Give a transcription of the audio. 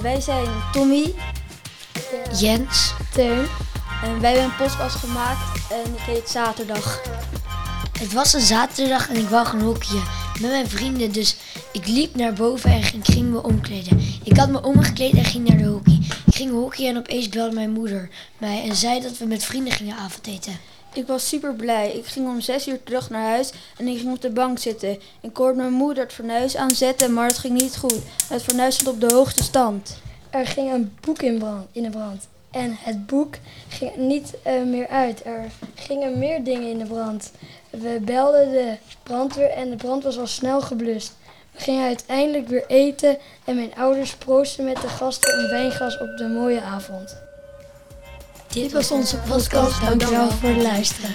wij zijn Tommy Jens. Teun. En wij hebben een podcast gemaakt en het heet Zaterdag. Het was een zaterdag en ik wou gaan hockeyen met mijn vrienden. Dus ik liep naar boven en ging, ging me omkleden. Ik had me omgekleed en ging naar de hockey. Ik ging hockeyen en opeens belde mijn moeder mij en zei dat we met vrienden gingen avondeten. Ik was super blij. Ik ging om zes uur terug naar huis en ik ging op de bank zitten. Ik hoorde mijn moeder het fornuis aanzetten, maar het ging niet goed. Het fornuis stond op de hoogste stand. Er ging een boek in, brand, in de brand. En het boek ging niet eh, meer uit. Er gingen meer dingen in de brand. We belden de brandweer en de brand was al snel geblust. We gingen uiteindelijk weer eten en mijn ouders proosten met de gasten een wijnglas op de mooie avond. Dit was onze podcast. Dankjewel voor het luisteren.